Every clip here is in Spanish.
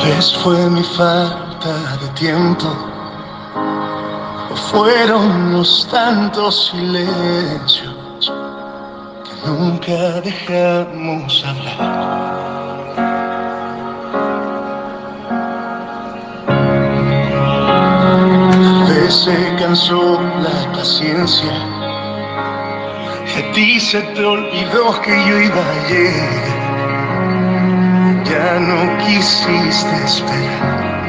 Tal fue mi falta de tiempo, o fueron los tantos silencios que nunca dejamos hablar. Tal vez se cansó la paciencia, y a ti se te olvidó que yo iba a llegar ya no quisiste esperar.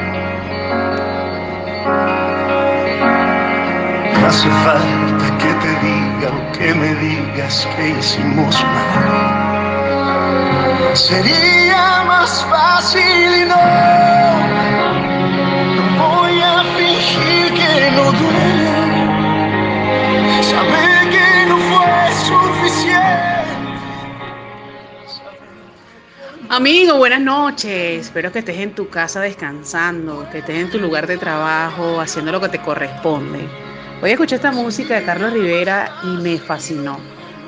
No hace falta que te diga o que me digas que hicimos mal. Sería más fácil Amigo, buenas noches. Espero que estés en tu casa descansando, que estés en tu lugar de trabajo, haciendo lo que te corresponde. Hoy escuché esta música de Carlos Rivera y me fascinó.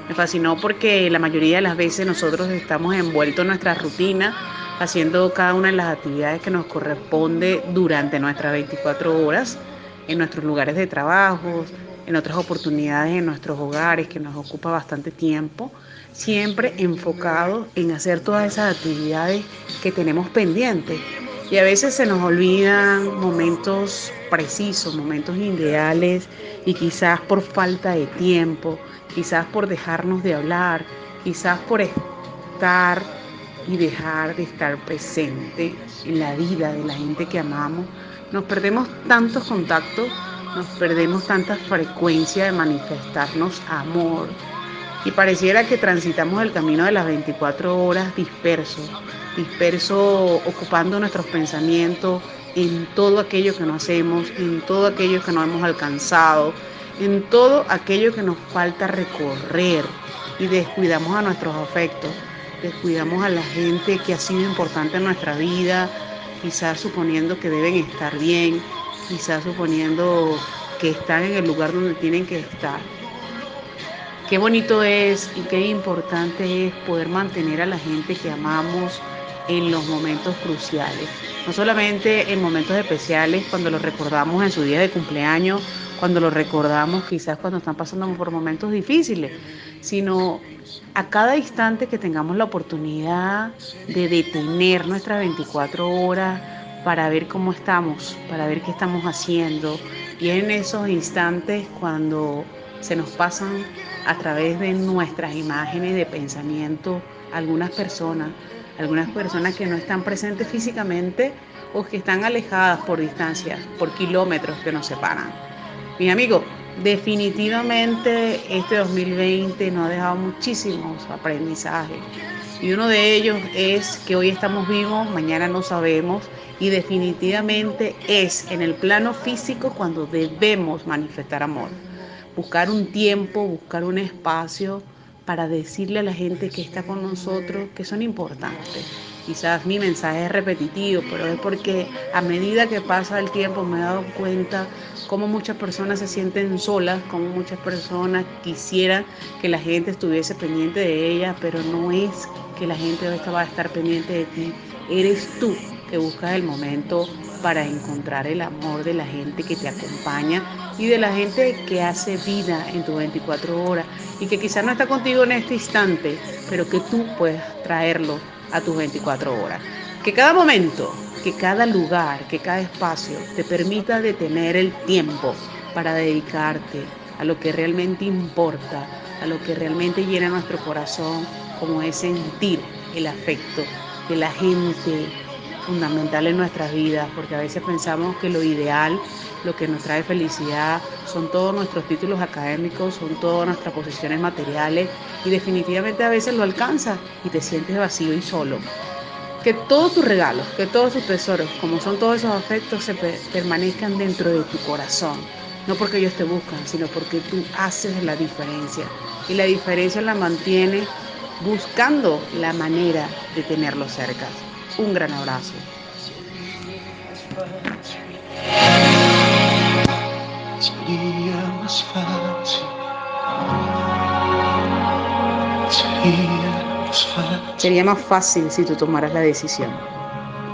Me fascinó porque la mayoría de las veces nosotros estamos envueltos en nuestra rutina, haciendo cada una de las actividades que nos corresponde durante nuestras 24 horas, en nuestros lugares de trabajo, en otras oportunidades en nuestros hogares, que nos ocupa bastante tiempo siempre enfocado en hacer todas esas actividades que tenemos pendientes. Y a veces se nos olvidan momentos precisos, momentos ideales y quizás por falta de tiempo, quizás por dejarnos de hablar, quizás por estar y dejar de estar presente en la vida de la gente que amamos. Nos perdemos tantos contactos, nos perdemos tanta frecuencia de manifestarnos amor, y pareciera que transitamos el camino de las 24 horas dispersos, disperso ocupando nuestros pensamientos en todo aquello que no hacemos, en todo aquello que no hemos alcanzado, en todo aquello que nos falta recorrer. Y descuidamos a nuestros afectos, descuidamos a la gente que ha sido importante en nuestra vida, quizás suponiendo que deben estar bien, quizás suponiendo que están en el lugar donde tienen que estar. Qué bonito es y qué importante es poder mantener a la gente que amamos en los momentos cruciales. No solamente en momentos especiales, cuando los recordamos en su día de cumpleaños, cuando los recordamos quizás cuando están pasando por momentos difíciles, sino a cada instante que tengamos la oportunidad de detener nuestras 24 horas para ver cómo estamos, para ver qué estamos haciendo. Y en esos instantes cuando se nos pasan a través de nuestras imágenes de pensamiento algunas personas, algunas personas que no están presentes físicamente o que están alejadas por distancias, por kilómetros que nos separan. Mis amigos, definitivamente este 2020 nos ha dejado muchísimos aprendizajes y uno de ellos es que hoy estamos vivos, mañana no sabemos y definitivamente es en el plano físico cuando debemos manifestar amor buscar un tiempo, buscar un espacio para decirle a la gente que está con nosotros que son importantes. Quizás mi mensaje es repetitivo, pero es porque a medida que pasa el tiempo me he dado cuenta cómo muchas personas se sienten solas, cómo muchas personas quisieran que la gente estuviese pendiente de ellas, pero no es que la gente va a estar pendiente de ti, eres tú que buscas el momento para encontrar el amor de la gente que te acompaña y de la gente que hace vida en tus 24 horas y que quizás no está contigo en este instante, pero que tú puedes traerlo a tus 24 horas. Que cada momento, que cada lugar, que cada espacio te permita detener el tiempo para dedicarte a lo que realmente importa, a lo que realmente llena nuestro corazón, como es sentir el afecto de la gente fundamental en nuestras vidas, porque a veces pensamos que lo ideal, lo que nos trae felicidad, son todos nuestros títulos académicos, son todas nuestras posiciones materiales y definitivamente a veces lo alcanzas y te sientes vacío y solo. Que todos tus regalos, que todos tus tesoros, como son todos esos afectos, se permanezcan dentro de tu corazón. No porque ellos te buscan, sino porque tú haces la diferencia. Y la diferencia la mantienes buscando la manera de tenerlos cerca. Un gran abrazo. Sería más fácil. Sería más fácil. Sería más fácil si tú tomaras la decisión.